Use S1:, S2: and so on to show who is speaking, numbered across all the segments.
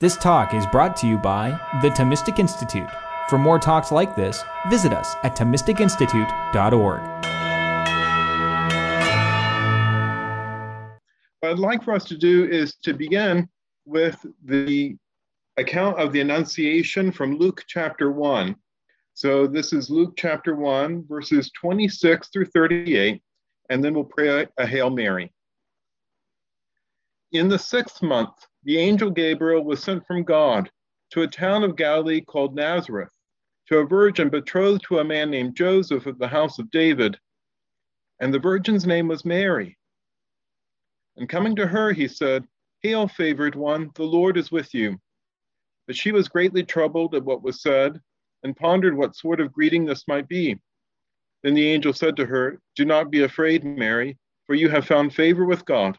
S1: This talk is brought to you by the Thomistic Institute. For more talks like this, visit us at ThomisticInstitute.org.
S2: What I'd like for us to do is to begin with the account of the Annunciation from Luke chapter 1. So this is Luke chapter 1, verses 26 through 38, and then we'll pray a Hail Mary. In the sixth month, the angel Gabriel was sent from God to a town of Galilee called Nazareth, to a virgin betrothed to a man named Joseph of the house of David. And the virgin's name was Mary. And coming to her, he said, Hail, favored one, the Lord is with you. But she was greatly troubled at what was said, and pondered what sort of greeting this might be. Then the angel said to her, Do not be afraid, Mary, for you have found favor with God.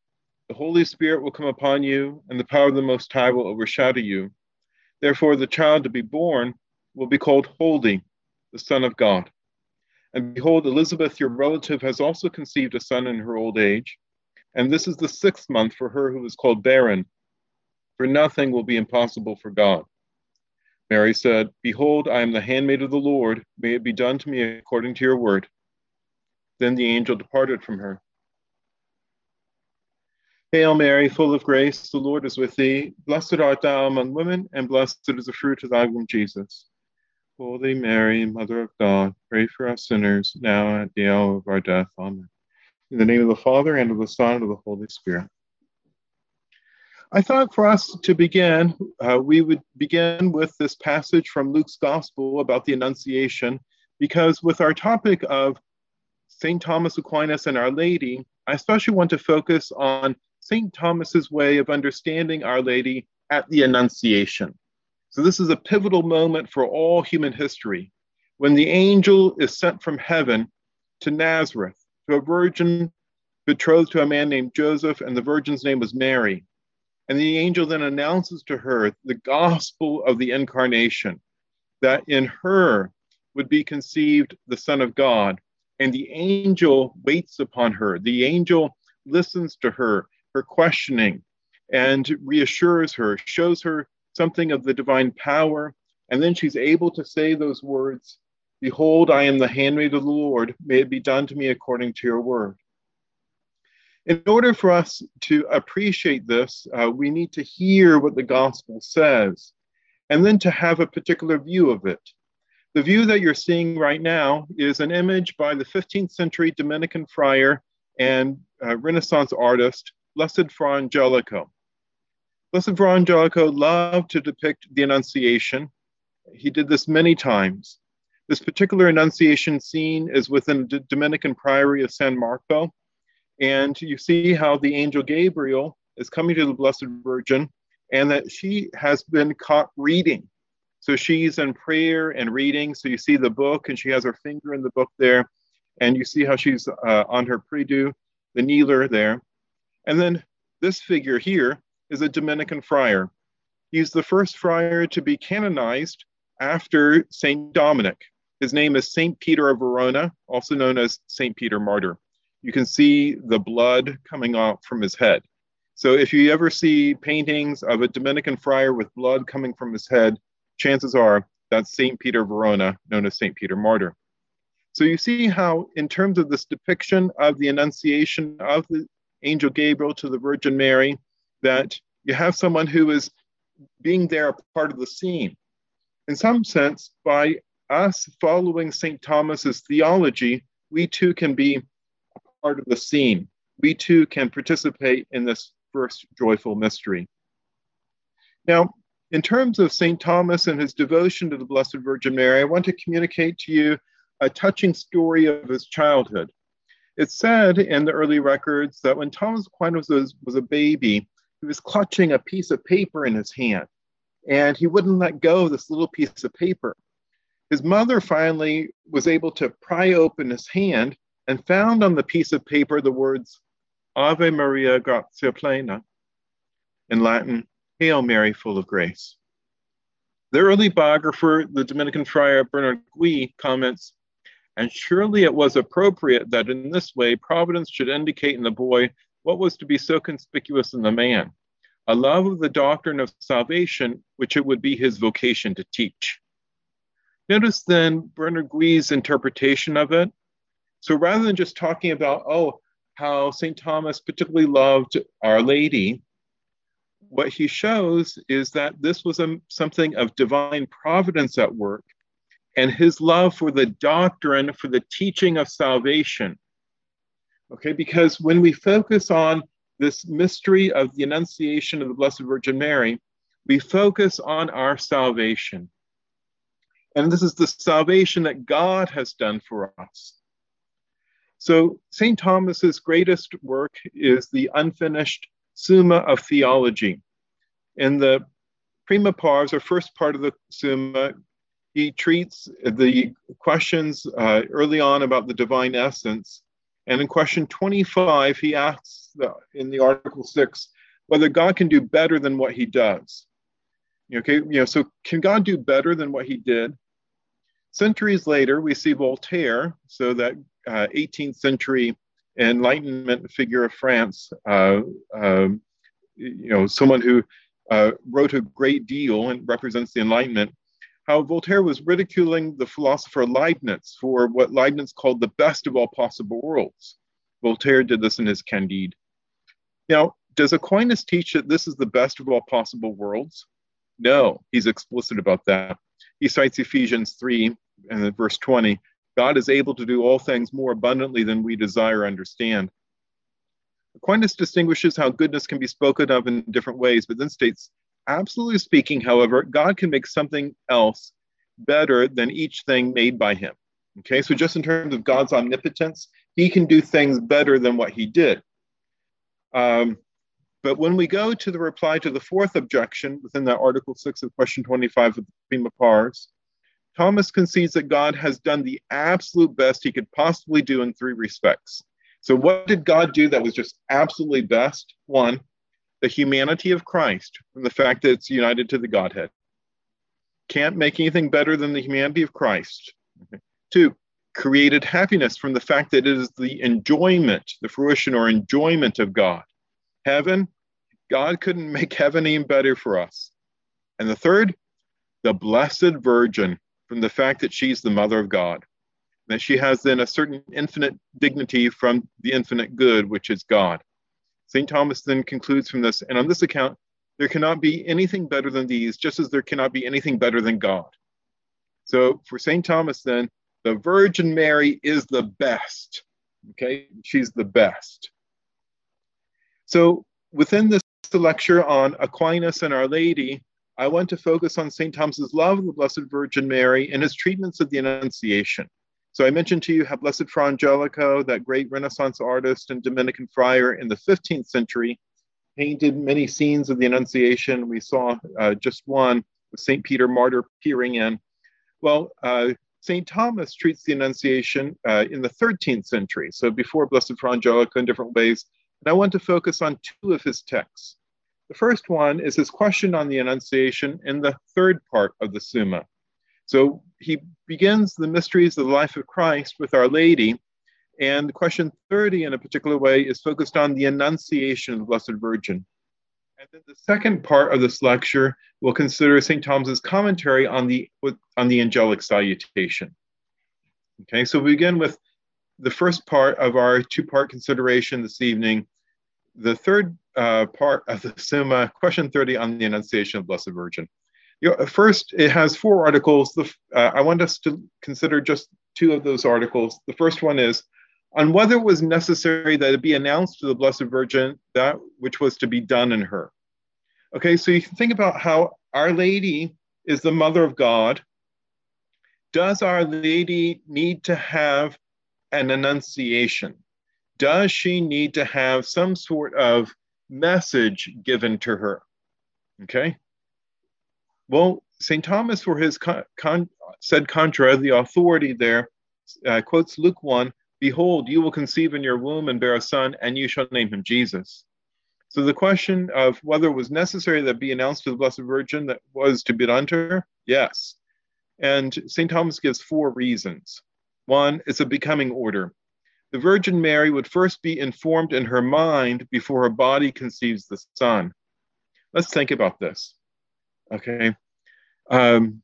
S2: the Holy Spirit will come upon you, and the power of the Most High will overshadow you. Therefore, the child to be born will be called Holy, the Son of God. And behold, Elizabeth, your relative, has also conceived a son in her old age. And this is the sixth month for her who is called barren, for nothing will be impossible for God. Mary said, Behold, I am the handmaid of the Lord. May it be done to me according to your word. Then the angel departed from her. Hail Mary, full of grace, the Lord is with thee. Blessed art thou among women, and blessed is the fruit of thy womb, Jesus. Holy Mary, Mother of God, pray for us sinners, now and at the hour of our death. Amen. In the name of the Father, and of the Son, and of the Holy Spirit. I thought for us to begin, uh, we would begin with this passage from Luke's Gospel about the Annunciation, because with our topic of St. Thomas Aquinas and Our Lady, I especially want to focus on St. Thomas's way of understanding Our Lady at the Annunciation. So, this is a pivotal moment for all human history when the angel is sent from heaven to Nazareth, to a virgin betrothed to a man named Joseph, and the virgin's name was Mary. And the angel then announces to her the gospel of the incarnation, that in her would be conceived the Son of God. And the angel waits upon her. The angel listens to her her questioning and reassures her, shows her something of the divine power. And then she's able to say those words Behold, I am the handmaid of the Lord. May it be done to me according to your word. In order for us to appreciate this, uh, we need to hear what the gospel says and then to have a particular view of it. The view that you're seeing right now is an image by the 15th century Dominican friar and uh, Renaissance artist Blessed Fra Angelico. Blessed Fra Angelico loved to depict the Annunciation. He did this many times. This particular Annunciation scene is within the Dominican Priory of San Marco. And you see how the angel Gabriel is coming to the Blessed Virgin and that she has been caught reading. So she's in prayer and reading. So you see the book, and she has her finger in the book there. And you see how she's uh, on her prie dieu, the kneeler there. And then this figure here is a Dominican friar. He's the first friar to be canonized after St. Dominic. His name is St. Peter of Verona, also known as St. Peter Martyr. You can see the blood coming off from his head. So if you ever see paintings of a Dominican friar with blood coming from his head, chances are that's St. Peter Verona, known as St. Peter Martyr. So you see how, in terms of this depiction of the Annunciation of the angel Gabriel to the Virgin Mary, that you have someone who is being there a part of the scene. In some sense, by us following St. Thomas's theology, we too can be a part of the scene. We too can participate in this first joyful mystery. Now, in terms of St. Thomas and his devotion to the Blessed Virgin Mary, I want to communicate to you a touching story of his childhood. It's said in the early records that when Thomas Aquinas was, was a baby, he was clutching a piece of paper in his hand. and he wouldn't let go of this little piece of paper. His mother finally was able to pry open his hand and found on the piece of paper the words Ave Maria gratia plena, in Latin, Hail Mary, full of grace. The early biographer, the Dominican friar Bernard Gui, comments, and surely it was appropriate that in this way providence should indicate in the boy what was to be so conspicuous in the man a love of the doctrine of salvation, which it would be his vocation to teach. Notice then Bernard Gui's interpretation of it. So rather than just talking about, oh, how St. Thomas particularly loved Our Lady, what he shows is that this was a, something of divine providence at work and his love for the doctrine, for the teaching of salvation. Okay, because when we focus on this mystery of the Annunciation of the Blessed Virgin Mary, we focus on our salvation. And this is the salvation that God has done for us. So, St. Thomas's greatest work is the unfinished Summa of Theology. In the prima pars, or first part of the Summa, he treats the questions uh, early on about the divine essence. And in question 25, he asks the, in the Article 6 whether God can do better than what he does. Okay, you know, so can God do better than what he did? Centuries later, we see Voltaire, so that uh, 18th century Enlightenment figure of France, uh, um, you know, someone who uh, wrote a great deal and represents the Enlightenment, how Voltaire was ridiculing the philosopher Leibniz for what Leibniz called the best of all possible worlds. Voltaire did this in his Candide. Now, does Aquinas teach that this is the best of all possible worlds? No, he's explicit about that. He cites Ephesians 3 and verse 20 God is able to do all things more abundantly than we desire or understand. Aquinas distinguishes how goodness can be spoken of in different ways, but then states, absolutely speaking, however, God can make something else better than each thing made by him. Okay, so just in terms of God's omnipotence, he can do things better than what he did. Um, but when we go to the reply to the fourth objection within that Article 6 of question 25 of the Prima Pars, Thomas concedes that God has done the absolute best he could possibly do in three respects. So, what did God do that was just absolutely best? One, the humanity of Christ from the fact that it's united to the Godhead. Can't make anything better than the humanity of Christ. Two, created happiness from the fact that it is the enjoyment, the fruition or enjoyment of God. Heaven, God couldn't make heaven any better for us. And the third, the Blessed Virgin from the fact that she's the mother of God, that she has then a certain infinite dignity from the infinite good, which is God. St. Thomas then concludes from this, and on this account, there cannot be anything better than these, just as there cannot be anything better than God. So for St. Thomas, then, the Virgin Mary is the best. Okay, she's the best. So within this lecture on Aquinas and Our Lady, I want to focus on St. Thomas's love of the Blessed Virgin Mary and his treatments of the Annunciation. So I mentioned to you how Blessed Fra Angelico, that great Renaissance artist and Dominican friar in the 15th century, painted many scenes of the Annunciation. We saw uh, just one with St. Peter Martyr peering in. Well, uh, St. Thomas treats the Annunciation uh, in the 13th century, so before Blessed Fra Angelico in different ways. And I want to focus on two of his texts. The first one is his question on the Annunciation in the third part of the Summa. So he begins the mysteries of the life of Christ with Our Lady, and question 30 in a particular way is focused on the Annunciation of the Blessed Virgin. And then the second part of this lecture will consider St. Thomas's commentary on the, on the angelic salutation. Okay, so we begin with the first part of our two part consideration this evening. The third uh, part of the Summa, question 30 on the Annunciation of Blessed Virgin. You know, first, it has four articles. The, uh, I want us to consider just two of those articles. The first one is on whether it was necessary that it be announced to the Blessed Virgin that which was to be done in her. Okay, so you can think about how Our Lady is the Mother of God. Does Our Lady need to have an annunciation? Does she need to have some sort of message given to her. Okay? Well, St. Thomas, for his con- con- sed contra, the authority there, uh, quotes Luke 1 Behold, you will conceive in your womb and bear a son, and you shall name him Jesus. So the question of whether it was necessary that be announced to the Blessed Virgin that was to be done to her, yes. And St. Thomas gives four reasons. One, it's a becoming order. The Virgin Mary would first be informed in her mind before her body conceives the Son. Let's think about this. Okay. Um,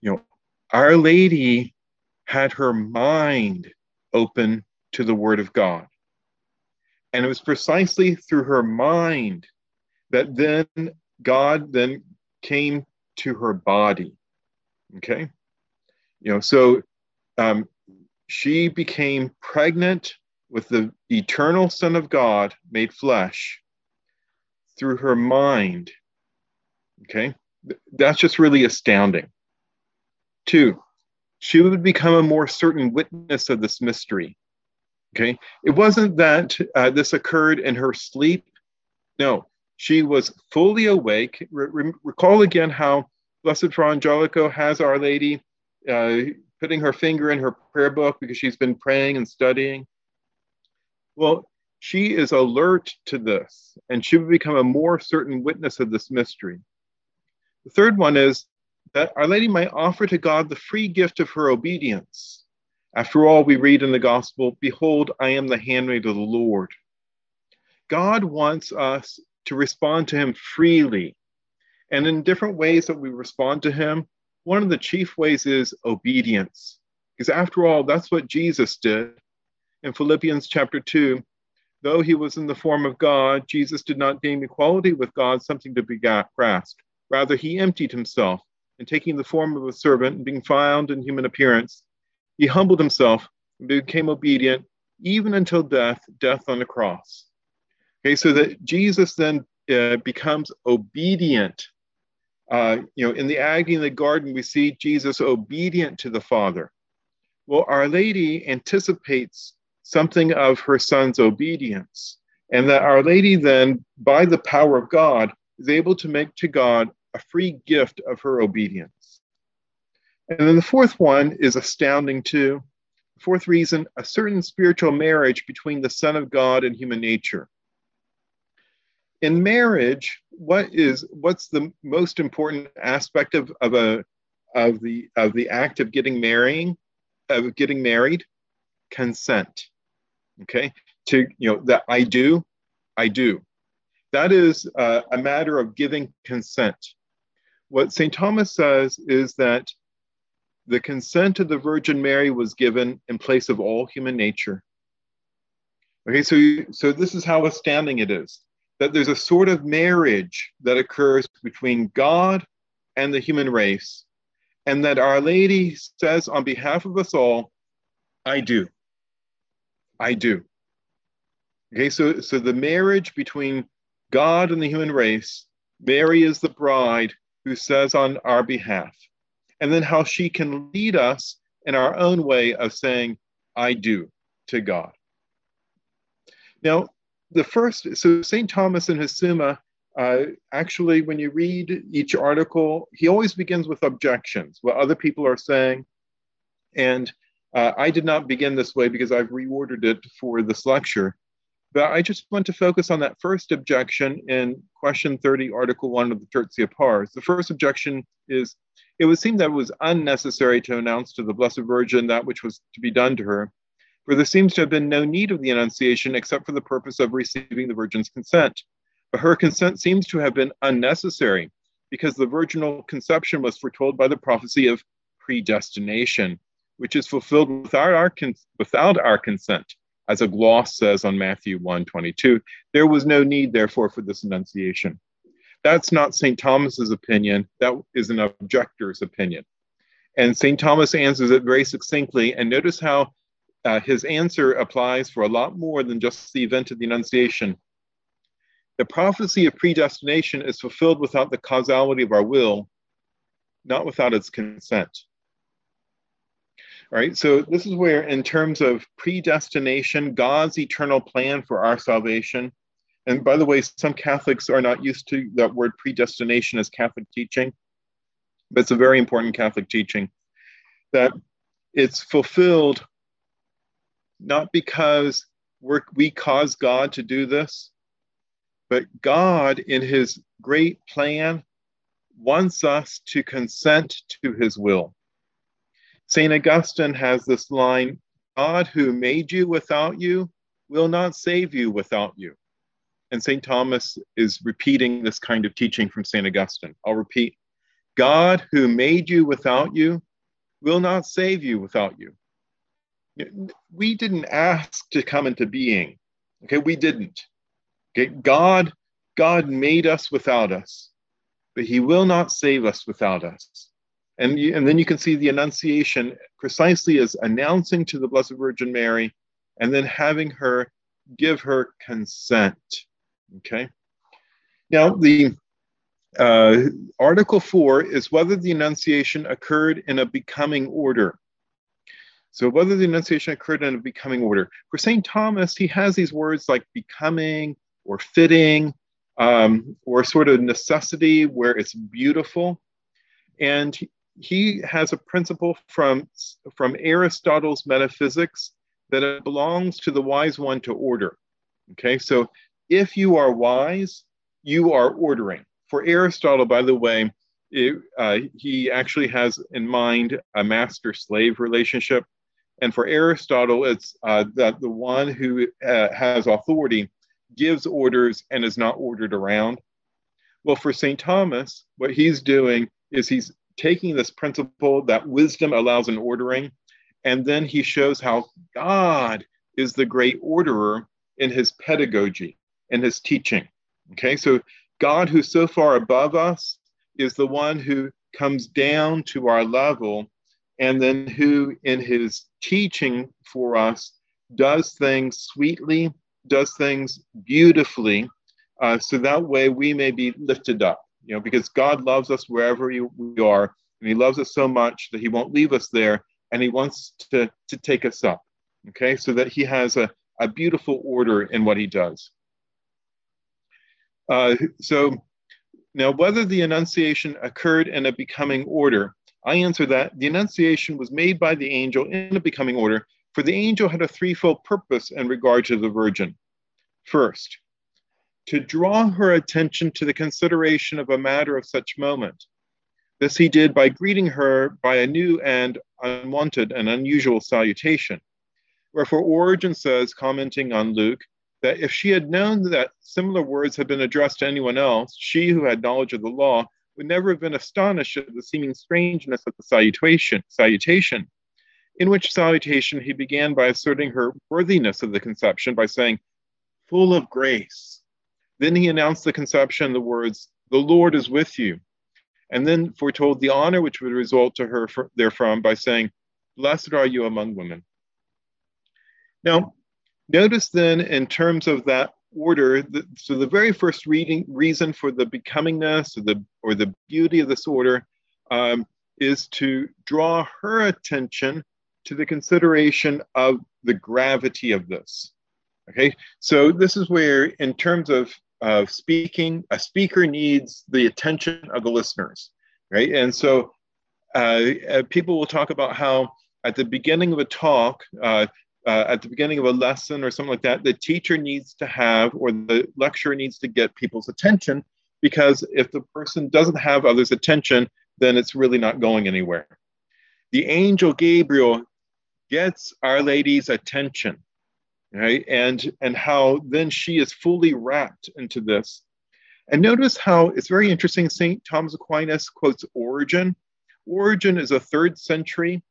S2: you know, Our Lady had her mind open to the Word of God. And it was precisely through her mind that then God then came to her body. Okay? You know, so um, she became pregnant with the eternal Son of God made flesh through her mind. Okay? That's just really astounding. Two, she would become a more certain witness of this mystery. Okay, it wasn't that uh, this occurred in her sleep. No, she was fully awake. Re- recall again how Blessed Fra Angelico has Our Lady uh, putting her finger in her prayer book because she's been praying and studying. Well, she is alert to this, and she would become a more certain witness of this mystery. The third one is that Our Lady might offer to God the free gift of her obedience. After all, we read in the gospel, Behold, I am the handmaid of the Lord. God wants us to respond to him freely. And in different ways that we respond to him, one of the chief ways is obedience. Because after all, that's what Jesus did. In Philippians chapter 2, though he was in the form of God, Jesus did not deem equality with God something to be grasped. Rather, he emptied himself and taking the form of a servant and being found in human appearance, he humbled himself and became obedient even until death, death on the cross. Okay, so that Jesus then uh, becomes obedient. Uh, you know, in the agony in the garden, we see Jesus obedient to the Father. Well, Our Lady anticipates something of her son's obedience, and that Our Lady then, by the power of God, is able to make to God a free gift of her obedience. And then the fourth one is astounding too. fourth reason, a certain spiritual marriage between the Son of God and human nature. In marriage, what is what's the most important aspect of, of a of the of the act of getting marrying of getting married? Consent. Okay. To you know that I do, I do. That is uh, a matter of giving consent what St. Thomas says is that the consent of the Virgin Mary was given in place of all human nature. Okay, so, so this is how astounding it is that there's a sort of marriage that occurs between God and the human race, and that Our Lady says on behalf of us all, I do. I do. Okay, so, so the marriage between God and the human race, Mary is the bride, who says on our behalf, and then how she can lead us in our own way of saying, I do to God. Now, the first, so St. Thomas in his Summa, uh, actually, when you read each article, he always begins with objections, what other people are saying. And uh, I did not begin this way because I've reordered it for this lecture. But I just want to focus on that first objection in question 30, article 1 of the Tertia Pars. The first objection is it would seem that it was unnecessary to announce to the Blessed Virgin that which was to be done to her, for there seems to have been no need of the Annunciation except for the purpose of receiving the Virgin's consent. But her consent seems to have been unnecessary because the virginal conception was foretold by the prophecy of predestination, which is fulfilled without our, without our consent as a gloss says on Matthew 1 22, there was no need, therefore, for this annunciation. That's not St. Thomas's opinion, that is an objector's opinion. And St. Thomas answers it very succinctly. And notice how uh, his answer applies for a lot more than just the event of the Annunciation. The prophecy of predestination is fulfilled without the causality of our will, not without its consent. Right, so this is where, in terms of predestination, God's eternal plan for our salvation, and by the way, some Catholics are not used to that word predestination as Catholic teaching. but it's a very important Catholic teaching that it's fulfilled not because we cause God to do this, but God, in his great plan, wants us to consent to his will. St. Augustine has this line God who made you without you will not save you without you. And St. Thomas is repeating this kind of teaching from St. Augustine. I'll repeat God who made you without you will not save you without you. We didn't ask to come into being. Okay, we didn't. Okay, God, God made us without us, but He will not save us without us. And, you, and then you can see the Annunciation precisely as announcing to the Blessed Virgin Mary and then having her give her consent. Okay. Now, the uh, Article 4 is whether the Annunciation occurred in a becoming order. So, whether the Annunciation occurred in a becoming order. For St. Thomas, he has these words like becoming or fitting um, or sort of necessity where it's beautiful. And he has a principle from, from Aristotle's metaphysics that it belongs to the wise one to order. Okay, so if you are wise, you are ordering. For Aristotle, by the way, it, uh, he actually has in mind a master slave relationship. And for Aristotle, it's uh, that the one who uh, has authority gives orders and is not ordered around. Well, for St. Thomas, what he's doing is he's taking this principle that wisdom allows an ordering, and then he shows how God is the great orderer in his pedagogy, in his teaching. Okay, so God, who's so far above us, is the one who comes down to our level, and then who, in his teaching for us, does things sweetly, does things beautifully, uh, so that way we may be lifted up you know, because God loves us wherever we are, and He loves us so much that He won't leave us there, and He wants to, to take us up, okay, so that He has a, a beautiful order in what He does. Uh, so now, whether the Annunciation occurred in a becoming order, I answer that the Annunciation was made by the angel in a becoming order, for the angel had a threefold purpose in regard to the Virgin. First, to draw her attention to the consideration of a matter of such moment. This he did by greeting her by a new and unwanted and unusual salutation. Wherefore, Origen says, commenting on Luke, that if she had known that similar words had been addressed to anyone else, she who had knowledge of the law would never have been astonished at the seeming strangeness of the salutation. salutation. In which salutation he began by asserting her worthiness of the conception by saying, Full of grace, then he announced the conception, the words, The Lord is with you. And then foretold the honor which would result to her therefrom by saying, Blessed are you among women. Now, notice then in terms of that order, the, so the very first reading, reason for the becomingness or the, or the beauty of this order um, is to draw her attention to the consideration of the gravity of this. Okay, so this is where, in terms of of speaking, a speaker needs the attention of the listeners, right? And so uh, uh, people will talk about how at the beginning of a talk, uh, uh, at the beginning of a lesson or something like that, the teacher needs to have or the lecturer needs to get people's attention because if the person doesn't have others' attention, then it's really not going anywhere. The angel Gabriel gets Our Lady's attention right? And and how then she is fully wrapped into this. And notice how it's very interesting. St. Thomas Aquinas quotes Origen. Origen is a third century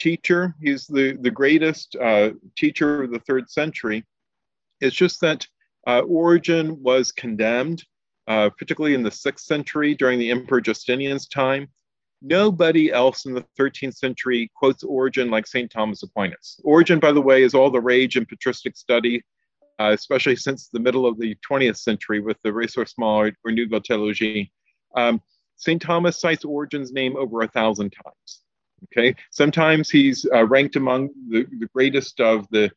S2: teacher. He's the, the greatest uh, teacher of the third century. It's just that uh, Origen was condemned, uh, particularly in the sixth century during the Emperor Justinian's time. Nobody else in the 13th century quotes Origen like St. Thomas Aquinas. Origen, by the way, is all the rage in patristic study, uh, especially since the middle of the 20th century with the Ressourcement or Nouvelle Théologie. Um, St. Thomas cites Origen's name over a thousand times. Okay, sometimes he's uh, ranked among the, the greatest of the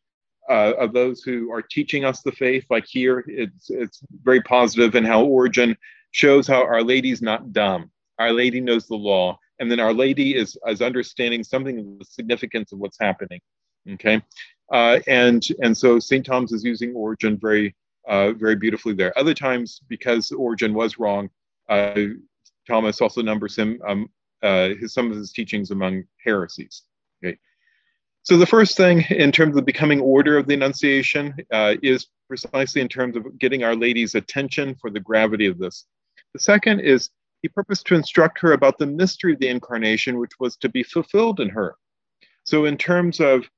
S2: uh, of those who are teaching us the faith. Like here, it's it's very positive in how Origen shows how Our Lady's not dumb. Our Lady knows the law. and then Our Lady is, is understanding something of the significance of what's happening. Okay, uh, and and so St. Thomas is using Origen very uh, very beautifully there. Other times, because Origen was wrong, uh, Thomas also numbers him um, uh, his some of his teachings among heresies. Okay, so the first thing in terms of becoming order of the Annunciation uh, is precisely in terms of getting Our Lady's attention for the gravity of this. The second is he purposed to instruct her about the mystery of the incarnation, which was to be fulfilled in her. So, in terms of,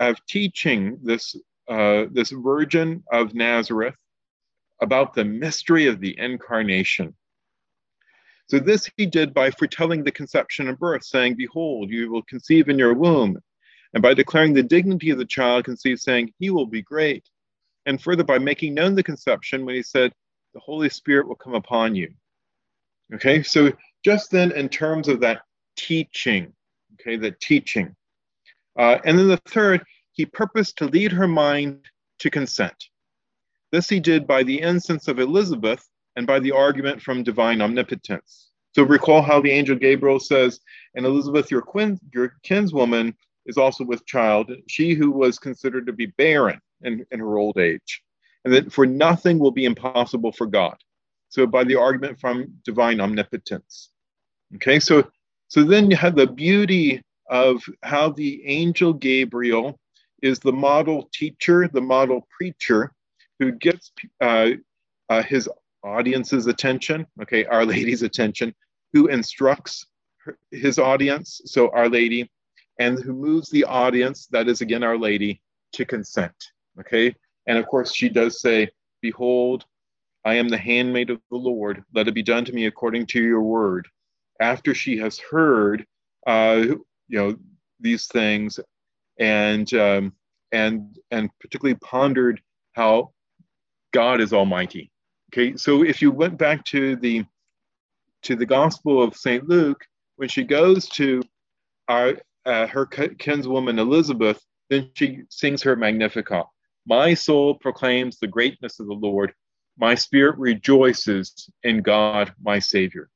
S2: of teaching this, uh, this Virgin of Nazareth about the mystery of the incarnation. So, this he did by foretelling the conception and birth, saying, Behold, you will conceive in your womb. And by declaring the dignity of the child conceived, saying, He will be great. And further, by making known the conception, when he said, The Holy Spirit will come upon you. Okay, so just then, in terms of that teaching, okay, the teaching. Uh, and then the third, he purposed to lead her mind to consent. This he did by the incense of Elizabeth and by the argument from divine omnipotence. So recall how the angel Gabriel says, And Elizabeth, your, quin- your kinswoman, is also with child, she who was considered to be barren in, in her old age, and that for nothing will be impossible for God. So by the argument from divine omnipotence. Okay, so so then you have the beauty of how the angel Gabriel is the model teacher, the model preacher, who gets uh, uh, his audience's attention, okay, Our Lady's attention, who instructs her, his audience, so Our Lady, and who moves the audience, that is again Our Lady, to consent, okay? And of course, she does say, Behold, I am the handmaid of the Lord. Let it be done to me according to your word. After she has heard, uh, you know, these things, and um, and and particularly pondered how God is Almighty. Okay, so if you went back to the to the Gospel of Saint Luke, when she goes to our uh, her kinswoman Elizabeth, then she sings her Magnificat. My soul proclaims the greatness of the Lord my spirit rejoices in God, my Savior.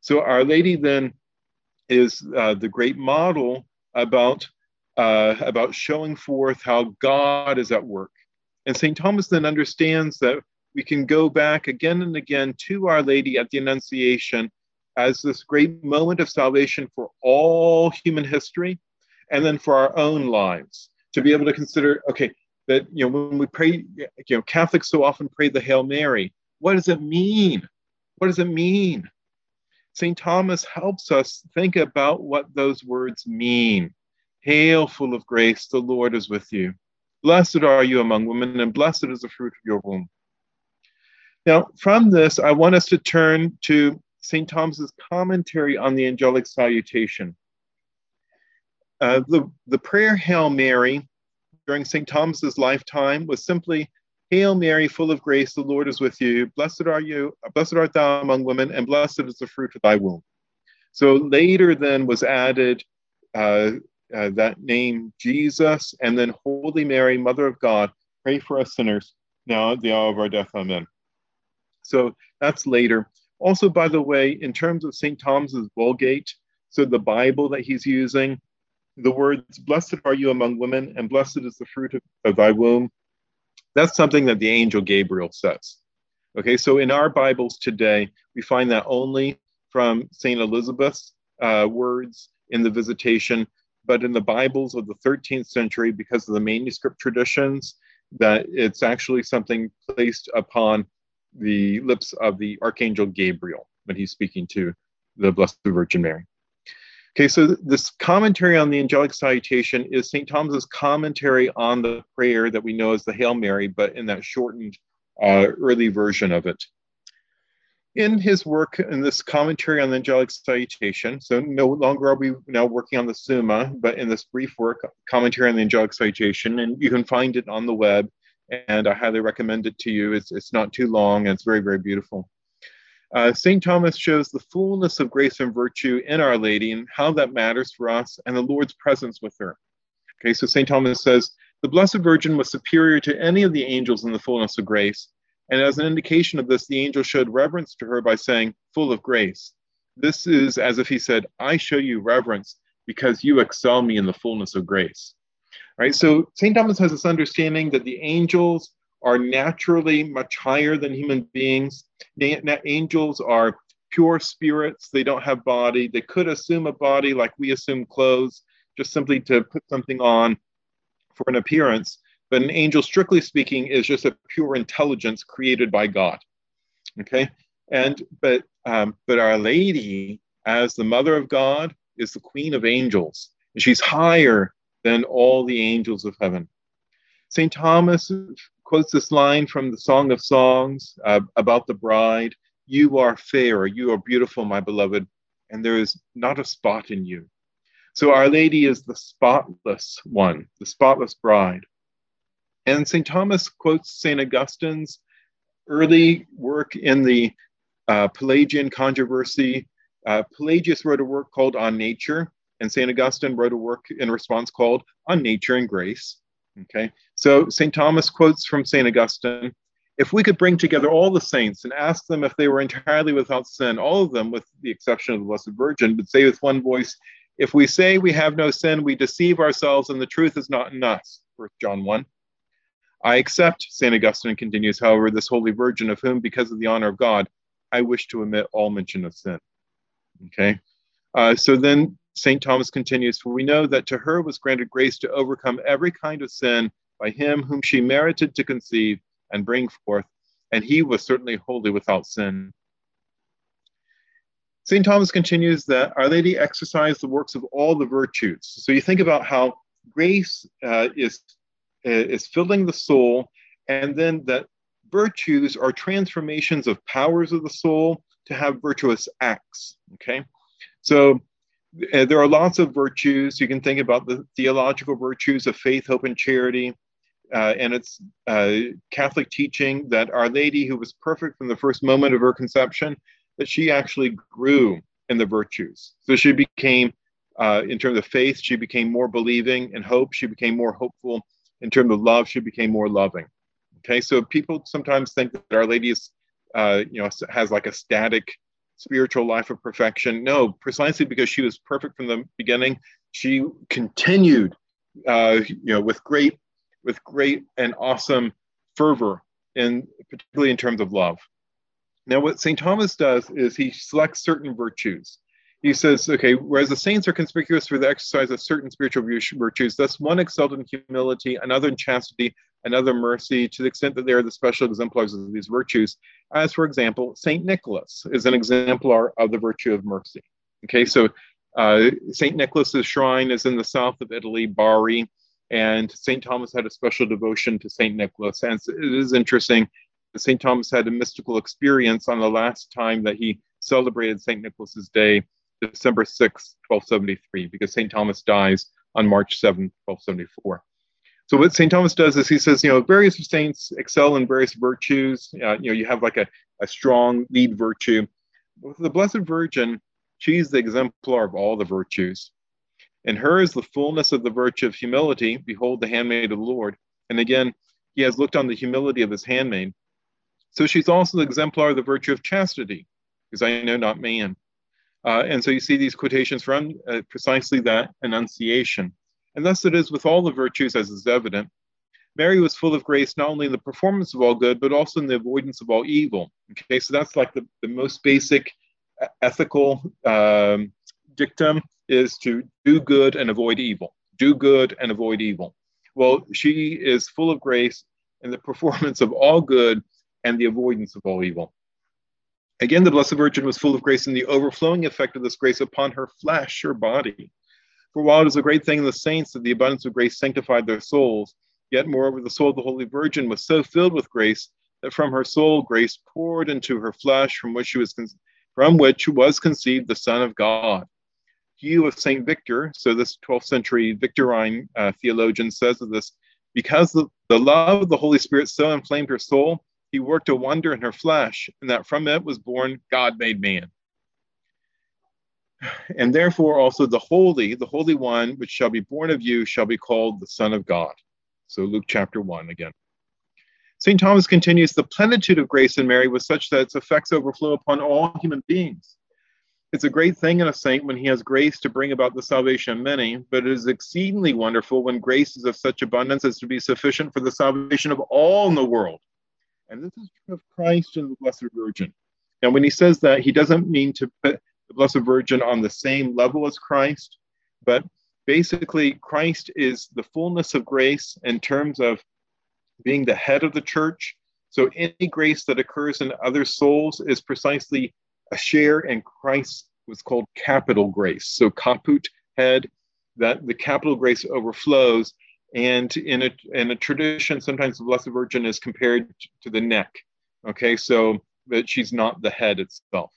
S2: So Our Lady then is uh, the great model about, uh, about showing forth how God is at work. And St. Thomas then understands that we can go back again and again to Our Lady at the Annunciation as this great moment of salvation for all human history and then for our own lives to be able to consider okay that you know when we pray you know catholics so often pray the hail mary. What does it mean? What does it mean? St thomas helps us think about what those words mean. Hail full of grace the lord is with you. Blessed are you among women and blessed is the fruit of your womb. Now from this i want us to turn to st thomas's commentary on the angelic salutation. Uh, the, the prayer hail mary during St. Thomas's lifetime was simply, Hail Mary, full of grace, the Lord is with you. Blessed are you, blessed art thou among women, and blessed is the fruit of thy womb. So later then was added uh, uh, that name Jesus, and then Holy Mary, Mother of God, pray for us sinners, now at the hour of our death. Amen. So that's later. Also, by the way, in terms of St. Thomas's Vulgate, so the Bible that he's using, the words, Blessed are you among women, and blessed is the fruit of, of thy womb, that's something that the angel Gabriel says. Okay, so in our Bibles today, we find that only from St. Elizabeth's uh, words in the visitation, but in the Bibles of the 13th century, because of the manuscript traditions, that it's actually something placed upon the lips of the Archangel Gabriel when he's speaking to the Blessed Virgin Mary. Okay, so this commentary on the angelic salutation is St. Thomas's commentary on the prayer that we know as the Hail Mary, but in that shortened uh, early version of it. In his work in this commentary on the angelic salutation, so no longer are we now working on the Summa, but in this brief work, commentary on the angelic salutation, and you can find it on the web, and I highly recommend it to you. It's, it's not too long, and it's very, very beautiful. Uh, St. Thomas shows the fullness of grace and virtue in Our Lady and how that matters for us and the Lord's presence with her. Okay, so St. Thomas says, the Blessed Virgin was superior to any of the angels in the fullness of grace. And as an indication of this, the angel showed reverence to her by saying, full of grace. This is as if he said, I show you reverence because you excel me in the fullness of grace. Right? So St. Thomas has this understanding that the angels are naturally much higher than human beings. Angels are pure spirits. They don't have body. They could assume a body like we assume clothes, just simply to put something on for an appearance. But an angel, strictly speaking, is just a pure intelligence created by God. Okay, and but um, but Our Lady, as the Mother of God, is the Queen of angels, and she's higher than all the angels of heaven. St. Thomas quotes this line from the Song of Songs uh, about the bride You are fair, you are beautiful, my beloved, and there is not a spot in you. So Our Lady is the spotless one, the spotless bride. And St. Thomas quotes St. Augustine's early work in the uh, Pelagian controversy. Uh, Pelagius wrote a work called On Nature, and St. Augustine wrote a work in response called On Nature and Grace. Okay, so St. Thomas quotes from St. Augustine If we could bring together all the saints and ask them if they were entirely without sin, all of them, with the exception of the Blessed Virgin, would say with one voice, If we say we have no sin, we deceive ourselves and the truth is not in us. 1 John 1. I accept, St. Augustine continues, however, this Holy Virgin, of whom, because of the honor of God, I wish to omit all mention of sin. Okay, uh, so then St. Thomas continues, For we know that to her was granted grace to overcome every kind of sin by him whom she merited to conceive and bring forth, and he was certainly wholly without sin. St. Thomas continues that Our Lady exercised the works of all the virtues. So you think about how grace uh, is, uh, is filling the soul, and then that virtues are transformations of powers of the soul to have virtuous acts. Okay, so there are lots of virtues. You can think about the theological virtues of faith, hope, and charity. Uh, and it's uh, Catholic teaching that Our Lady, who was perfect from the first moment of her conception, that she actually grew in the virtues. So she became, uh, in terms of faith, she became more believing. In hope, she became more hopeful. In terms of love, she became more loving. Okay, so people sometimes think that Our Lady is, uh, you know, has like a static spiritual life of perfection. No, precisely because she was perfect from the beginning, she continued, uh, you know, with great, with great and awesome fervor, and particularly in terms of love. Now, what St. Thomas does is he selects certain virtues. He says, okay, whereas the saints are conspicuous for the exercise of certain spiritual virtues, thus one excelled in humility, another in chastity, another mercy, to the extent that they are the special exemplars of these virtues. As, for example, St. Nicholas is an exemplar of the virtue of mercy. Okay, so uh, St. Nicholas's shrine is in the south of Italy, Bari, and St. Thomas had a special devotion to St. Nicholas. And it is interesting that St. Thomas had a mystical experience on the last time that he celebrated St. Nicholas's Day, December 6, 1273, because St. Thomas dies on March 7, 1274. So what St. Thomas does is he says, you know, various saints excel in various virtues. Uh, you know, you have like a, a strong lead virtue. With the Blessed Virgin, she's the exemplar of all the virtues. In her is the fullness of the virtue of humility. Behold, the handmaid of the Lord. And again, he has looked on the humility of his handmaid. So she's also the exemplar of the virtue of chastity, because I know not man. Uh, and so you see these quotations from uh, precisely that Annunciation. And thus it is with all the virtues, as is evident. Mary was full of grace not only in the performance of all good, but also in the avoidance of all evil. Okay, so that's like the, the most basic ethical um, dictum is to do good and avoid evil. Do good and avoid evil. Well, she is full of grace in the performance of all good and the avoidance of all evil. Again, the Blessed Virgin was full of grace and the overflowing effect of this grace upon her flesh, her body. For while it is a great thing in the saints that the abundance of grace sanctified their souls, yet moreover the soul of the Holy Virgin was so filled with grace that from her soul grace poured into her flesh, from which she was con- from which was conceived the Son of God. Hugh of Saint Victor, so this 12th century Victorine uh, theologian says of this, because the, the love of the Holy Spirit so inflamed her soul, he worked a wonder in her flesh, and that from it was born God made man and therefore also the holy, the holy one which shall be born of you shall be called the Son of God. So Luke chapter 1 again. St. Thomas continues the plenitude of grace in Mary was such that its effects overflow upon all human beings. it's a great thing in a saint when he has grace to bring about the salvation of many, but it is exceedingly wonderful when grace is of such abundance as to be sufficient for the salvation of all in the world. And this is true of Christ and the Blessed Virgin. Now, when he says that, he doesn't mean to put the Blessed Virgin on the same level as Christ, but basically, Christ is the fullness of grace in terms of being the head of the church. So, any grace that occurs in other souls is precisely a share in Christ's was called capital grace. So caput head, that the capital grace overflows. And in a, in a tradition, sometimes the Blessed Virgin is compared to the neck. Okay, so that she's not the head itself.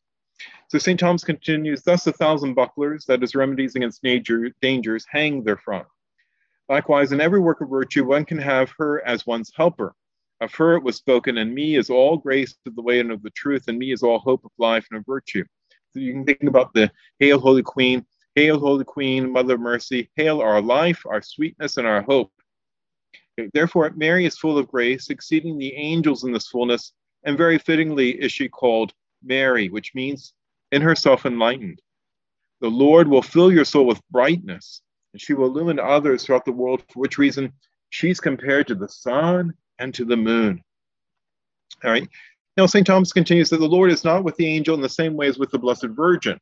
S2: So St. Thomas continues, thus a thousand bucklers, that is remedies against nature, dangers, hang therefrom. Likewise, in every work of virtue, one can have her as one's helper. Of her it was spoken, and me is all grace of the way and of the truth, and me is all hope of life and of virtue. So you can think about the Hail, Holy Queen, Hail, Holy Queen, Mother of Mercy, Hail our life, our sweetness, and our hope. Therefore, Mary is full of grace, exceeding the angels in this fullness, and very fittingly is she called Mary, which means in herself enlightened. The Lord will fill your soul with brightness, and she will illumine others throughout the world, for which reason she's compared to the sun and to the moon. All right. Now, St. Thomas continues that the Lord is not with the angel in the same way as with the Blessed Virgin.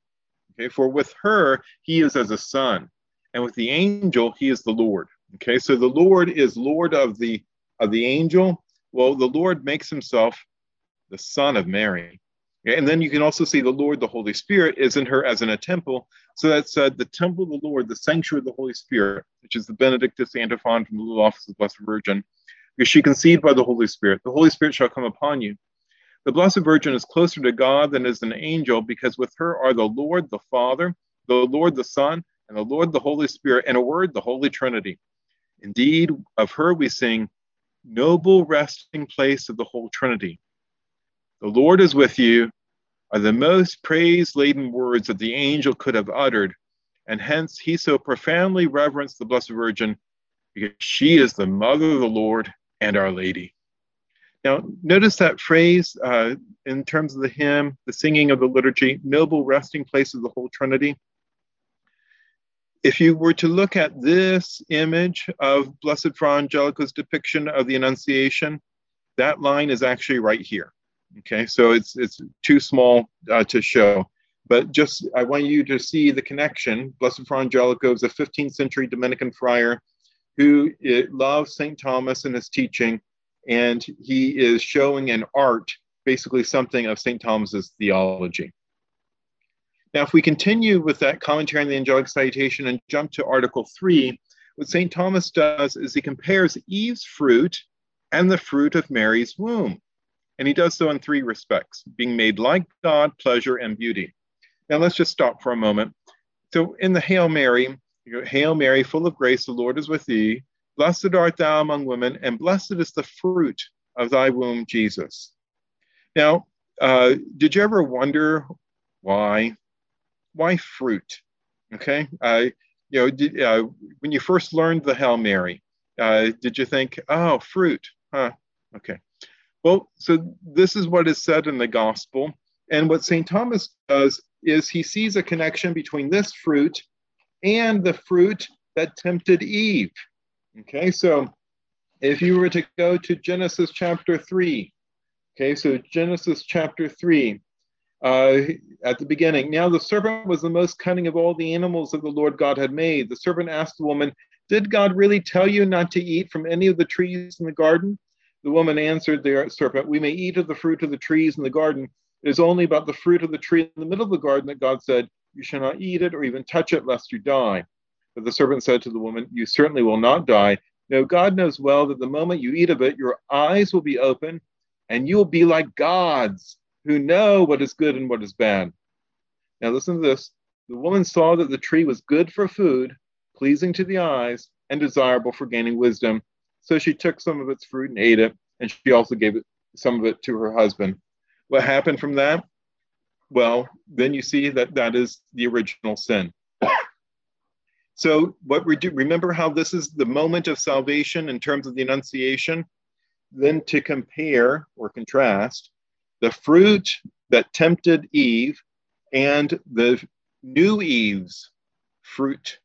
S2: Okay, for with her, he is as a son, and with the angel, he is the Lord. Okay, so the Lord is Lord of the of the angel. Well, the Lord makes himself the Son of Mary. Okay, and then you can also see the Lord, the Holy Spirit, is in her as in a temple. So that's uh, the temple of the Lord, the sanctuary of the Holy Spirit, which is the Benedictus antiphon from the little office of the Blessed Virgin because she conceived by the Holy Spirit. The Holy Spirit shall come upon you. The Blessed Virgin is closer to God than is an angel, because with her are the Lord the Father, the Lord the Son, and the Lord the Holy Spirit, in a word, the Holy Trinity. Indeed, of her we sing, Noble resting place of the whole Trinity. The Lord is with you are the most praise laden words that the angel could have uttered, and hence he so profoundly reverenced the Blessed Virgin because she is the mother of the Lord and Our Lady. Now, notice that phrase uh, in terms of the hymn, the singing of the liturgy, noble resting place of the whole Trinity. If you were to look at this image of Blessed Fra Angelico's depiction of the Annunciation, that line is actually right here. Okay, so it's it's too small uh, to show, but just I want you to see the connection. Blessed Fra Angelico is a 15th century Dominican friar who loves St. Thomas and his teaching, and he is showing an art, basically something of St. Thomas's theology. Now, if we continue with that commentary on the angelic salutation and jump to Article 3, what St. Thomas does is he compares Eve's fruit and the fruit of Mary's womb. And he does so in three respects being made like God, pleasure, and beauty. Now, let's just stop for a moment. So, in the Hail Mary, Hail Mary, full of grace, the Lord is with thee. Blessed art thou among women, and blessed is the fruit of thy womb, Jesus. Now, uh, did you ever wonder why? Why fruit? Okay, uh, you know, did, uh, when you first learned the Hail Mary, uh, did you think, oh, fruit? Huh? Okay. Well, so this is what is said in the gospel. And what St. Thomas does is he sees a connection between this fruit and the fruit that tempted Eve. Okay, so if you were to go to Genesis chapter 3, okay, so Genesis chapter 3, uh, at the beginning, now the serpent was the most cunning of all the animals that the Lord God had made. The serpent asked the woman, Did God really tell you not to eat from any of the trees in the garden? The woman answered the serpent, We may eat of the fruit of the trees in the garden. It is only about the fruit of the tree in the middle of the garden that God said, you shall not eat it or even touch it, lest you die. But the serpent said to the woman, You certainly will not die. No, God knows well that the moment you eat of it, your eyes will be open, and you will be like gods who know what is good and what is bad. Now, listen to this. The woman saw that the tree was good for food, pleasing to the eyes, and desirable for gaining wisdom. So she took some of its fruit and ate it, and she also gave it, some of it to her husband. What happened from that? well, then you see that that is the original sin. So, what we do, remember how this is the moment of salvation in terms of the Annunciation? Then to compare or contrast the fruit that tempted Eve and the new Eve's fruit.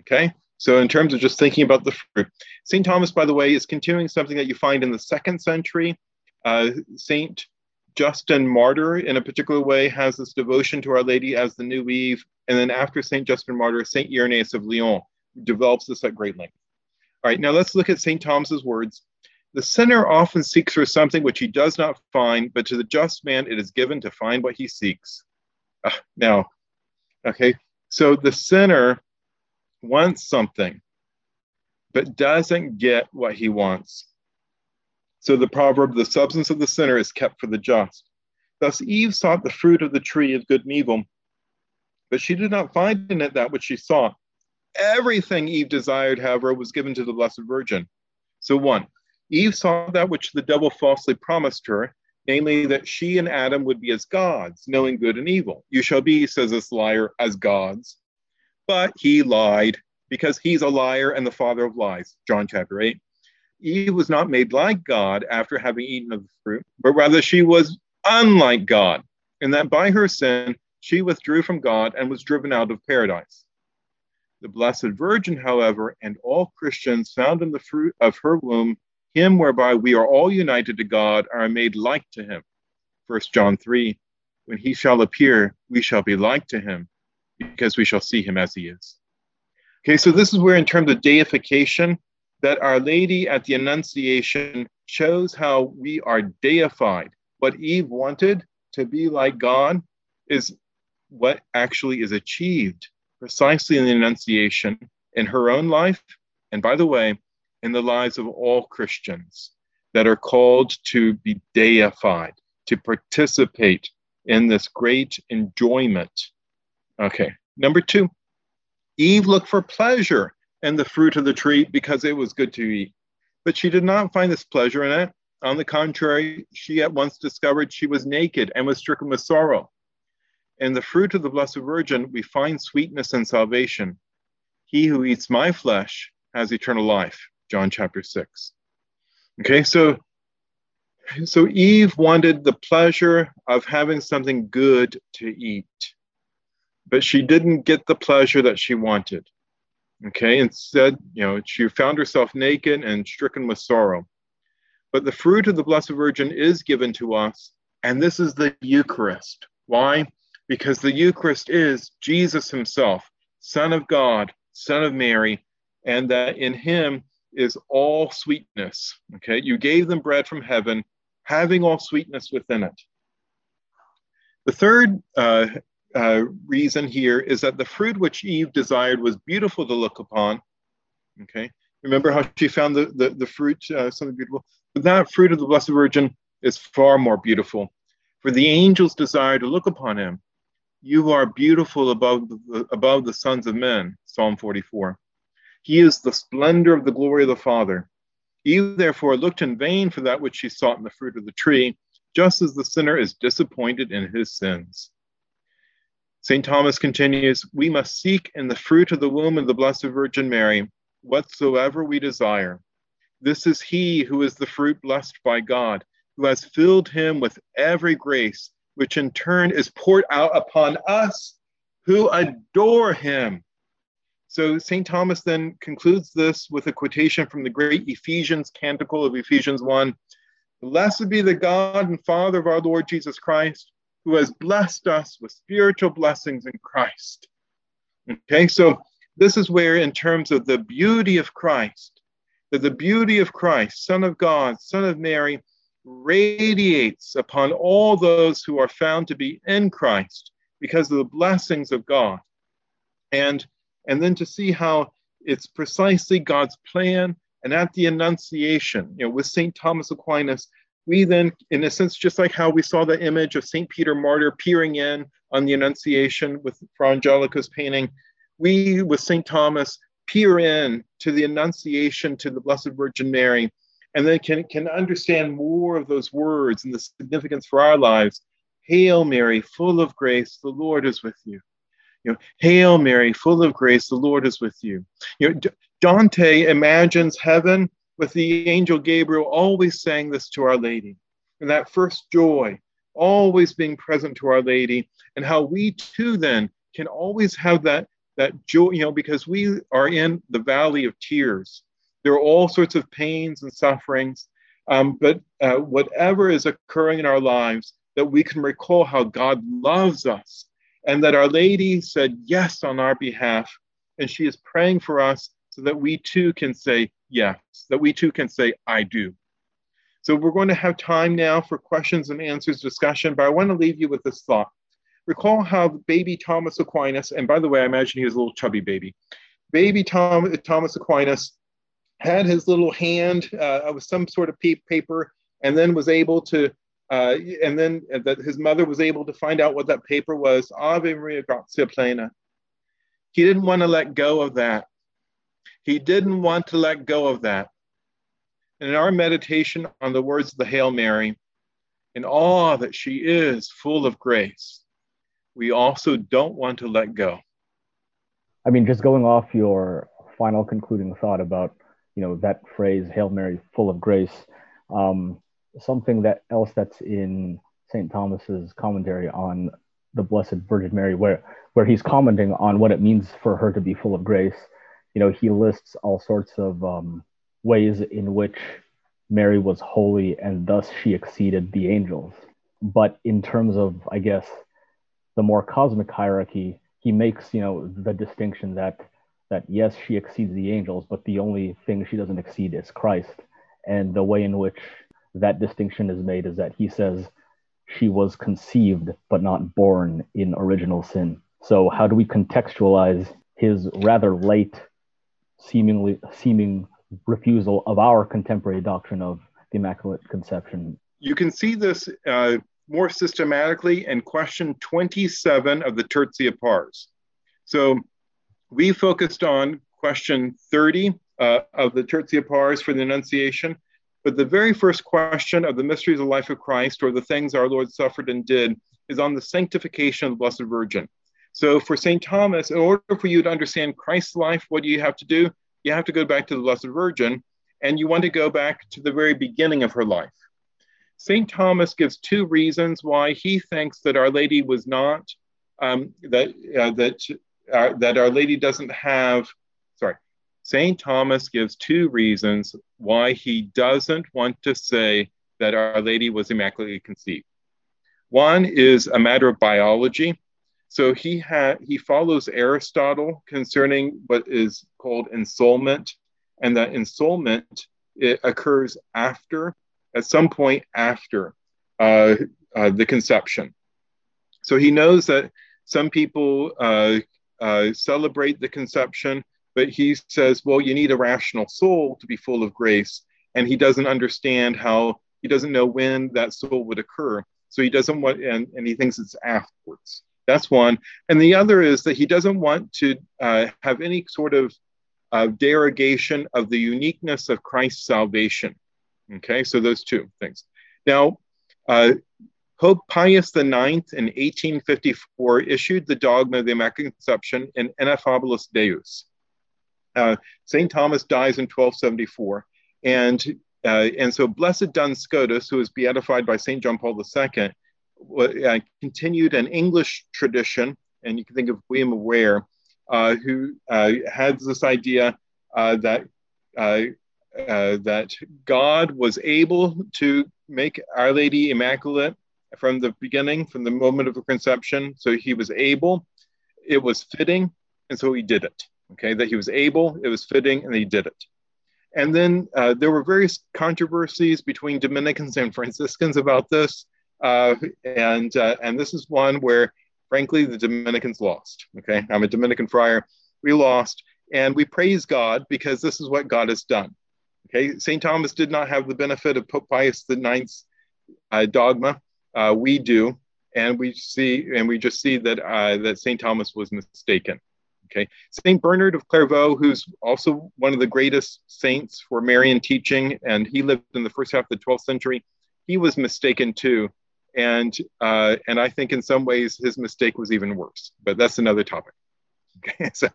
S2: Okay, so in terms of just thinking about the fruit, St. Thomas, by the way, is continuing something that you find in the second century. Uh, St. Justin Martyr, in a particular way, has this devotion to Our Lady as the new Eve. And then after St. Justin Martyr, St. Irenaeus of Lyon develops this at great length. All right, now let's look at St. Thomas's words. The sinner often seeks for something which he does not find, but to the just man it is given to find what he seeks. Uh, now, okay, so the sinner wants something, but doesn't get what he wants. So the proverb, the substance of the sinner is kept for the just. Thus Eve sought the fruit of the tree of good and evil, but she did not find in it that which she sought. Everything Eve desired, however, was given to the Blessed Virgin. So, one, Eve saw that which the devil falsely promised her, namely that she and Adam would be as gods, knowing good and evil. You shall be, says this liar, as gods. But he lied because he's a liar and the father of lies. John chapter 8. Eve was not made like God after having eaten of the fruit, but rather she was unlike God, and that by her sin she withdrew from God and was driven out of paradise. The Blessed Virgin, however, and all Christians found in the fruit of her womb him whereby we are all united to God are made like to him. 1 John 3 When he shall appear, we shall be like to him, because we shall see him as he is. Okay, so this is where, in terms of deification, that Our Lady at the Annunciation shows how we are deified. What Eve wanted to be like God is what actually is achieved precisely in the Annunciation in her own life, and by the way, in the lives of all Christians that are called to be deified, to participate in this great enjoyment. Okay, number two, Eve looked for pleasure in the fruit of the tree because it was good to eat. But she did not find this pleasure in it. On the contrary, she at once discovered she was naked and was stricken with sorrow. In the fruit of the Blessed Virgin, we find sweetness and salvation. He who eats my flesh has eternal life. John chapter 6. Okay, so so Eve wanted the pleasure of having something good to eat, but she didn't get the pleasure that she wanted. Okay, instead, you know, she found herself naked and stricken with sorrow. But the fruit of the Blessed Virgin is given to us, and this is the Eucharist. Why? Because the Eucharist is Jesus Himself, Son of God, Son of Mary, and that in Him is all sweetness. Okay, you gave them bread from heaven, having all sweetness within it. The third uh, uh, reason here is that the fruit which Eve desired was beautiful to look upon. Okay, remember how she found the, the, the fruit uh, something beautiful? But that fruit of the Blessed Virgin is far more beautiful. For the angels desire to look upon him. You are beautiful above the, above the sons of men, Psalm 44. He is the splendor of the glory of the Father. Eve therefore looked in vain for that which she sought in the fruit of the tree, just as the sinner is disappointed in his sins. St. Thomas continues, We must seek in the fruit of the womb of the Blessed Virgin Mary whatsoever we desire. This is he who is the fruit blessed by God, who has filled him with every grace, which in turn is poured out upon us who adore him. So St. Thomas then concludes this with a quotation from the great Ephesians canticle of Ephesians 1 Blessed be the God and Father of our Lord Jesus Christ, who has blessed us with spiritual blessings in Christ. Okay, so this is where, in terms of the beauty of Christ, that the beauty of Christ, Son of God, Son of Mary, radiates upon all those who are found to be in Christ because of the blessings of God. And and then to see how it's precisely God's plan. And at the Annunciation, you know, with St. Thomas Aquinas, we then, in a sense, just like how we saw the image of St. Peter Martyr peering in on the Annunciation with Fra Angelico's painting, we, with St. Thomas, peer in to the Annunciation to the Blessed Virgin Mary, and then can, can understand more of those words and the significance for our lives. Hail Mary, full of grace, the Lord is with you. You know, Hail Mary, full of grace, the Lord is with you. You know, Dante imagines heaven with the angel Gabriel always saying this to Our Lady. And that first joy always being present to Our Lady, and how we too then can always have that that joy, you know, because we are in the valley of tears. There are all sorts of pains and sufferings, um, but uh, whatever is occurring in our lives, that we can recall how God loves us and that Our Lady said yes on our behalf, and she is praying for us so that we too can say yes, that we too can say, I do. So we're going to have time now for questions and answers discussion, but I want to leave you with this thought. Recall how baby Thomas Aquinas, and by the way, I imagine he was a little chubby baby. Baby Tom, Thomas Aquinas had his little hand uh, with some sort of paper and then was able to uh, and then that his mother was able to find out what that paper was ave maria gratia plena he didn't want to let go of that he didn't want to let go of that. And in our meditation on the words of the hail mary in awe that she is full of grace we also don't want to let go.
S3: I mean just going off your final concluding thought about you know that phrase hail mary full of grace um, something that else that's in st thomas's commentary on the blessed virgin mary where where he's commenting on what it means for her to be full of grace you know he lists all sorts of um, ways in which mary was holy and thus she exceeded the angels but in terms of i guess the more cosmic hierarchy he makes you know the distinction that that yes, she exceeds the angels, but the only thing she doesn't exceed is Christ. And the way in which that distinction is made is that he says she was conceived but not born in original sin. So how do we contextualize his rather late seemingly seeming refusal of our contemporary doctrine of the Immaculate Conception?
S2: You can see this uh, more systematically in question 27 of the Tertia Pars. So we focused on question 30 uh, of the Tertia Pars for the Annunciation, but the very first question of the mysteries of the life of Christ, or the things our Lord suffered and did, is on the sanctification of the Blessed Virgin. So for St. Thomas, in order for you to understand Christ's life, what do you have to do? You have to go back to the Blessed Virgin, and you want to go back to the very beginning of her life. St. Thomas gives two reasons why he thinks that Our Lady was not, um, that, uh, that uh, that Our Lady doesn't have, sorry, St. Thomas gives two reasons why he doesn't want to say that Our Lady was immaculately conceived. One is a matter of biology. So he had he follows Aristotle concerning what is called ensoulment, and that ensoulment it occurs after, at some point after uh, uh, the conception. So he knows that some people uh, uh, celebrate the conception, but he says, well, you need a rational soul to be full of grace. And he doesn't understand how, he doesn't know when that soul would occur. So he doesn't want, and, and he thinks it's afterwards. That's one. And the other is that he doesn't want to uh, have any sort of uh, derogation of the uniqueness of Christ's salvation. Okay, so those two things. Now, uh, Pope Pius IX in 1854 issued the dogma of the Immaculate Conception in Ineffabilis Deus. Uh, St. Thomas dies in 1274. And, uh, and so Blessed Duns Scotus, who was beatified by St. John Paul II, uh, continued an English tradition, and you can think of William Ware, uh, who uh, had this idea uh, that that God was able to make Our Lady Immaculate from the beginning, from the moment of the conception. So he was able, it was fitting, and so he did it. Okay, that he was able, it was fitting, and he did it. And then uh, there were various controversies between Dominicans and Franciscans about this. Uh, and, uh, and this is one where, frankly, the Dominicans lost. Okay, I'm a Dominican friar. We lost, and we praise God because this is what God has done. Okay, St. Thomas did not have the benefit of Pope Pius IX's uh, dogma, uh, we do, and we see, and we just see that uh, that Saint Thomas was mistaken. Okay, Saint Bernard of Clairvaux, who's also one of the greatest saints for Marian teaching, and he lived in the first half of the 12th century. He was mistaken too, and uh, and I think in some ways his mistake was even worse. But that's another topic. Okay, so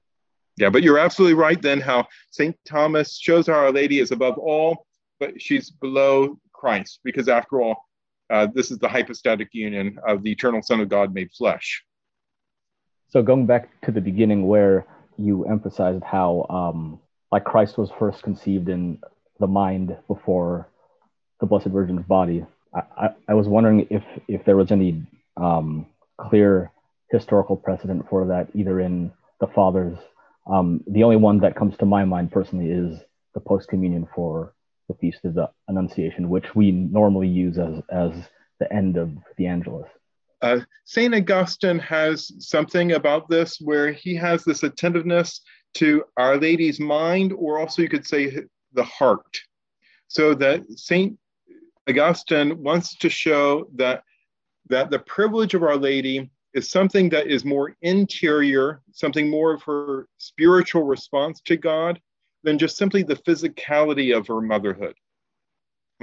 S2: yeah, but you're absolutely right. Then how Saint Thomas shows how Our Lady is above all, but she's below Christ, because after all, uh, this is the hypostatic union of the eternal Son of God made flesh.
S3: So going back to the beginning where you emphasized how um, like Christ was first conceived in the mind before the Blessed Virgin's body. I, I, was wondering if if there was any um, clear historical precedent for that, either in the fathers. Um, the only one that comes to my mind personally is the post communion for the feast of the Annunciation, which we normally use as as the end of the Angelus.
S2: Uh, Saint Augustine has something about this where he has this attentiveness to Our Lady's mind, or also you could say the heart. So that Saint Augustine wants to show that that the privilege of Our Lady is something that is more interior, something more of her spiritual response to God than just simply the physicality of her motherhood.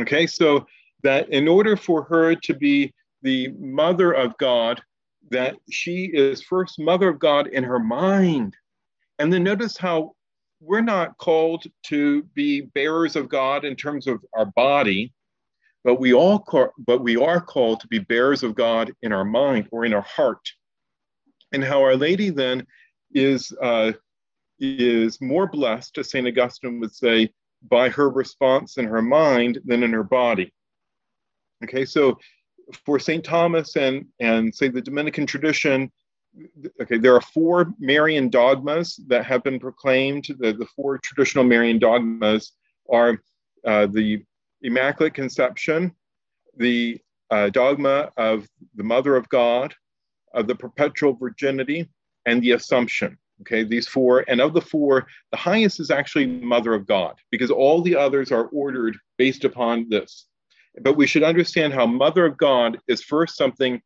S2: Okay, so that in order for her to be the mother of God, that she is first mother of God in her mind. And then notice how we're not called to be bearers of God in terms of our body, but we all call, but we are called to be bearers of God in our mind or in our heart. And how Our Lady then is uh, is more blessed, as Saint Augustine would say, by her response in her mind than in her body. Okay, so for St. Thomas and, and say the Dominican tradition, okay, there are four Marian dogmas that have been proclaimed. The, the four traditional Marian dogmas are uh, the Immaculate Conception, the uh, dogma of the Mother of God, of the perpetual virginity, and the Assumption. Okay, these four, and of the four, the highest is actually Mother of God, because all the others are ordered based upon this. But we should understand how Mother of God is first something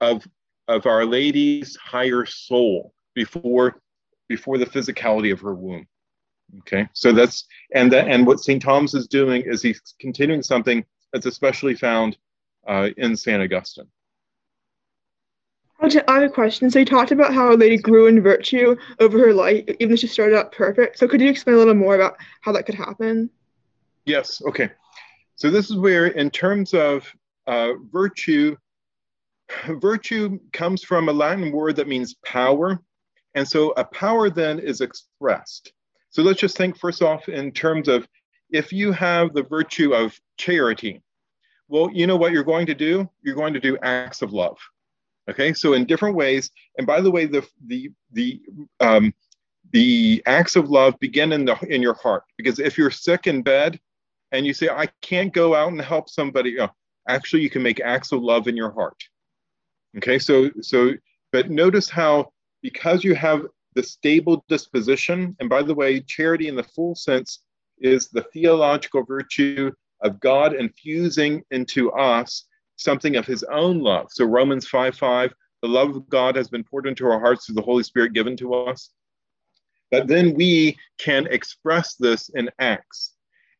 S2: of, of Our Lady's higher soul before, before the physicality of her womb. Okay, so that's and that and what St. Thomas is doing is he's continuing something that's especially found uh, in St. Augustine.
S4: I have a question. So you talked about how a lady grew in virtue over her life, even though she started out perfect. So could you explain a little more about how that could happen?
S2: Yes. Okay. So this is where, in terms of uh, virtue, virtue comes from a Latin word that means power. And so a power then is expressed. So let's just think first off in terms of if you have the virtue of charity, well, you know what you're going to do? You're going to do acts of love. Okay, so in different ways. And by the way, the the the um, the acts of love begin in the in your heart because if you're sick in bed, and you say, I can't go out and help somebody, actually, you can make acts of love in your heart. Okay, so, so, but notice how because you have the stable disposition, and by the way, charity in the full sense is the theological virtue of God infusing into us something of his own love. So Romans 5 5, the love of God has been poured into our hearts through the Holy Spirit given to us. But then we can express this in acts.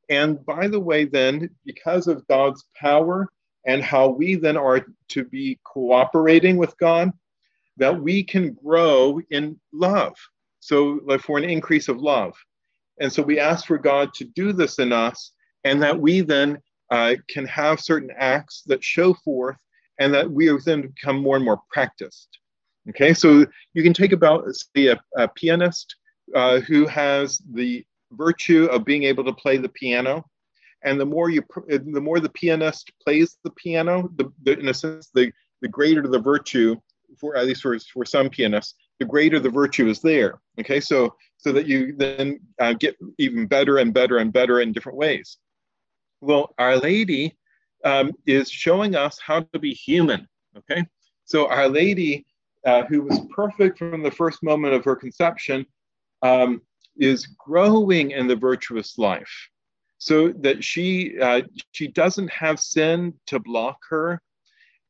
S2: And by the way, then, because of God's power and how we then are to be cooperating with God, that we can grow in love. So, like for an increase of love. And so we ask for God to do this in us, and that we then uh, can have certain acts that show forth, and that we then become more and more practiced. Okay, so you can take about, say, a, a pianist uh, who has the virtue of being able to play the piano. And the more you, the more the pianist plays the piano, the, the, in a sense, the, the greater the virtue for at least for, for some pianists, the greater the virtue is there. Okay, so so that you then uh, get even better and better and better in different ways. Well, Our Lady um, is showing us how to be human. Okay, so Our Lady, uh, who was perfect from the first moment of her conception, um, is growing in the virtuous life so that she uh, she doesn't have sin to block her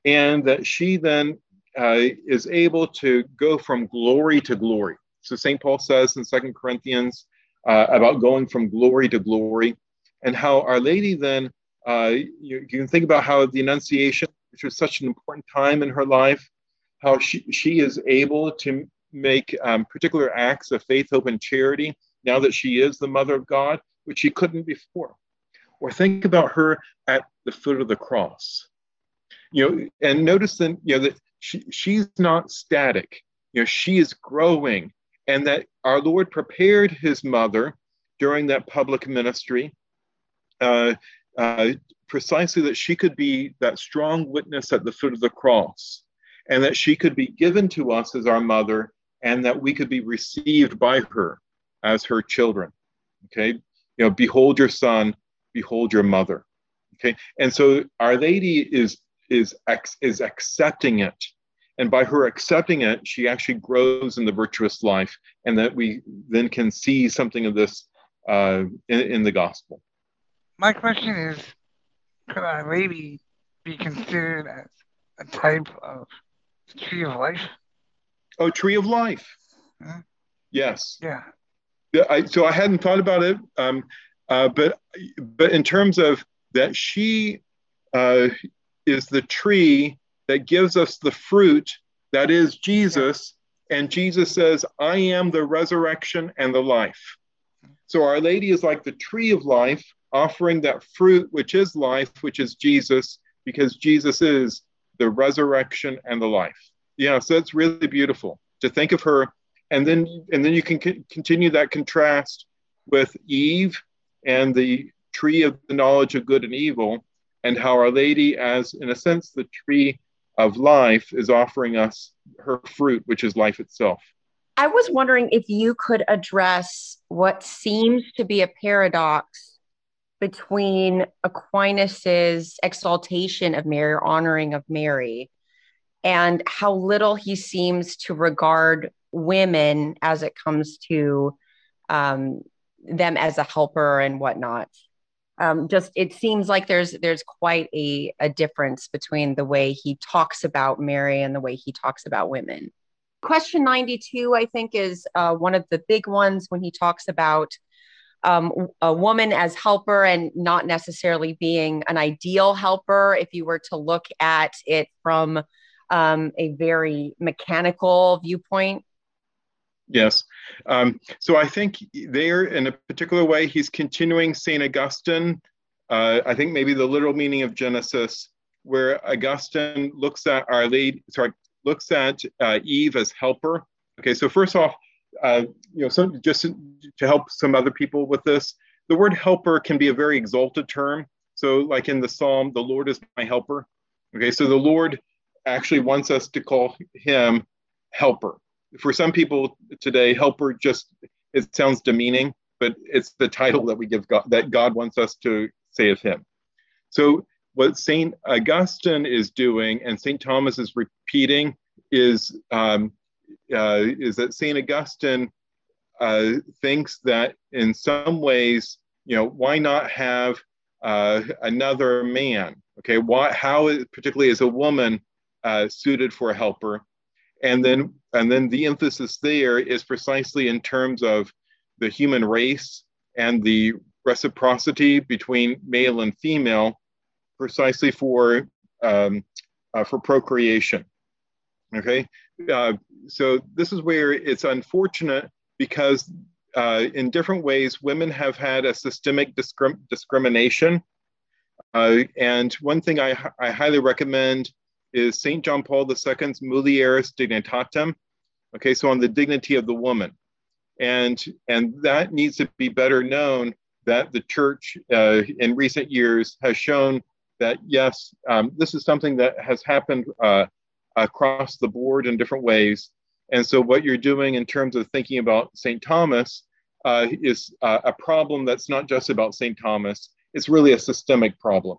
S2: and that she then uh, is able to go from glory to glory so st paul says in second corinthians uh, about going from glory to glory and how our lady then uh, you, you, can think about how the annunciation which was such an important time in her life how she, she is able to make um, particular acts of faith, hope, and charity now that she is the mother of God, which she couldn't before. Or think about her at the foot of the cross. you know, and notice then, you know, that she, she's not static. You know, she is growing, and that our Lord prepared his mother during that public ministry, uh, uh, precisely that she could be that strong witness at the foot of the cross, and that she could be given to us as our mother, and that we could be received by her as her children. Okay, you know, behold your son, behold your mother. Okay, and so Our Lady is is is accepting it and by her accepting it she actually grows in the virtuous life and that we then can see something of this uh, in, in, the gospel.
S5: My question is could our lady be considered as a type of tree of life?
S2: Oh tree of life.
S5: Huh?
S2: yes.
S5: Yeah
S2: I, so i hadn't thought about it um, uh, but but in terms of that she uh, is the tree that gives us the fruit that is Jesus. And Jesus says, I am the resurrection and the life. So Our Lady is like the tree of life, offering that fruit, which is life, which is Jesus, because Jesus is the resurrection and the life. Yeah, so it's really beautiful to think of her. And then, and then you can c- continue that contrast with Eve and the tree of the knowledge of good and evil, and how Our Lady, as in a sense, the tree of life, is offering us her fruit, which is life itself.
S6: I was wondering if you could address what seems to be a paradox between Aquinas's exaltation of Mary or honoring of Mary and how little he seems to regard women as it comes to um, them as a helper and whatnot um, just it seems like there's there's quite a, a difference between the way he talks about Mary and the way he talks about women. Question 92, I think, is uh, one of the big ones when he talks about um, a woman as helper and not necessarily being an ideal helper if you were to look at it from um, a very mechanical viewpoint.
S2: Yes. Um, so I think there, in a particular way, he's continuing St. Augustine. Uh, I think maybe the literal meaning of Genesis, where Augustine looks at Our Lady, sorry, looks at uh, Eve as helper. Okay, so first off, uh, you know, just to help some other people with this, the word helper can be a very exalted term. So, like in the Psalm, the Lord is my helper. Okay, so the Lord actually wants us to call him helper for some people today, helper just it sounds demeaning, but it's the title that we give God that God wants us to say of Him. So what Saint Augustine is doing and Saint Thomas is repeating is um, uh, is that Saint Augustine uh, thinks that in some ways, you know, why not have uh, another man? Okay, why? How, particularly as a woman, uh, suited for a helper? and then and then the emphasis there is precisely in terms of the human race and the reciprocity between male and female precisely for um, uh, for procreation okay uh, so this is where it's unfortunate because uh, in different ways women have had a systemic discrim- discrimination uh, and one thing I, I highly recommend is St. John Paul II's Mulieris Dignitatem. Okay, so on the dignity of the woman. And, and that needs to be better known that the church uh, in recent years has shown that, yes, um, this is something that has happened uh, across the board in different ways. And so, what you're doing in terms of thinking about St. Thomas uh, is uh, a problem that's not just about St. Thomas, it's really a systemic problem.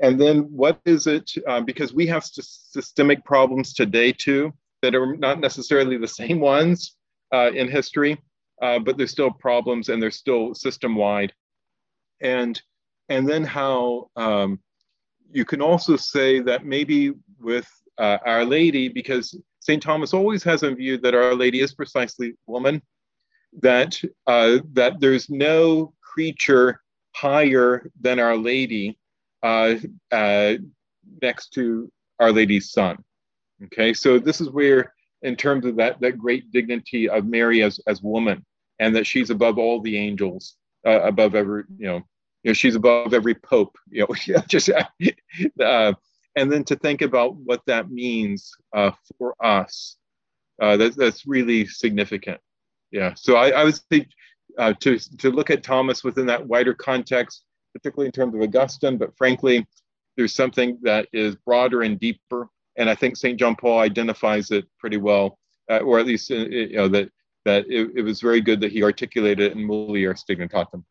S2: And then what is it? Uh, because we have systemic problems today too that are not necessarily the same ones uh, in history, uh, but there's still problems and they're still system wide. And and then how um, you can also say that maybe with uh, Our Lady, because St. Thomas always has in view that Our Lady is precisely woman, that uh, that there's no creature higher than Our Lady uh, uh, next to Our Lady's Son. Okay, so this is where, in terms of that, that great dignity of Mary as, as woman, and that she's above all the angels, uh, above every, you know, you know, she's above every pope, you know, just, uh, and then to think about what that means uh, for us. Uh, that, that's really significant. Yeah. So I, I would say uh, to to look at Thomas within that wider context, particularly in terms of Augustine, but frankly, there's something that is broader and deeper, and I think Saint John Paul identifies it pretty well, uh, or at least uh, you know that that it, it, was very good that he articulated it in Mulieris Dignitatem.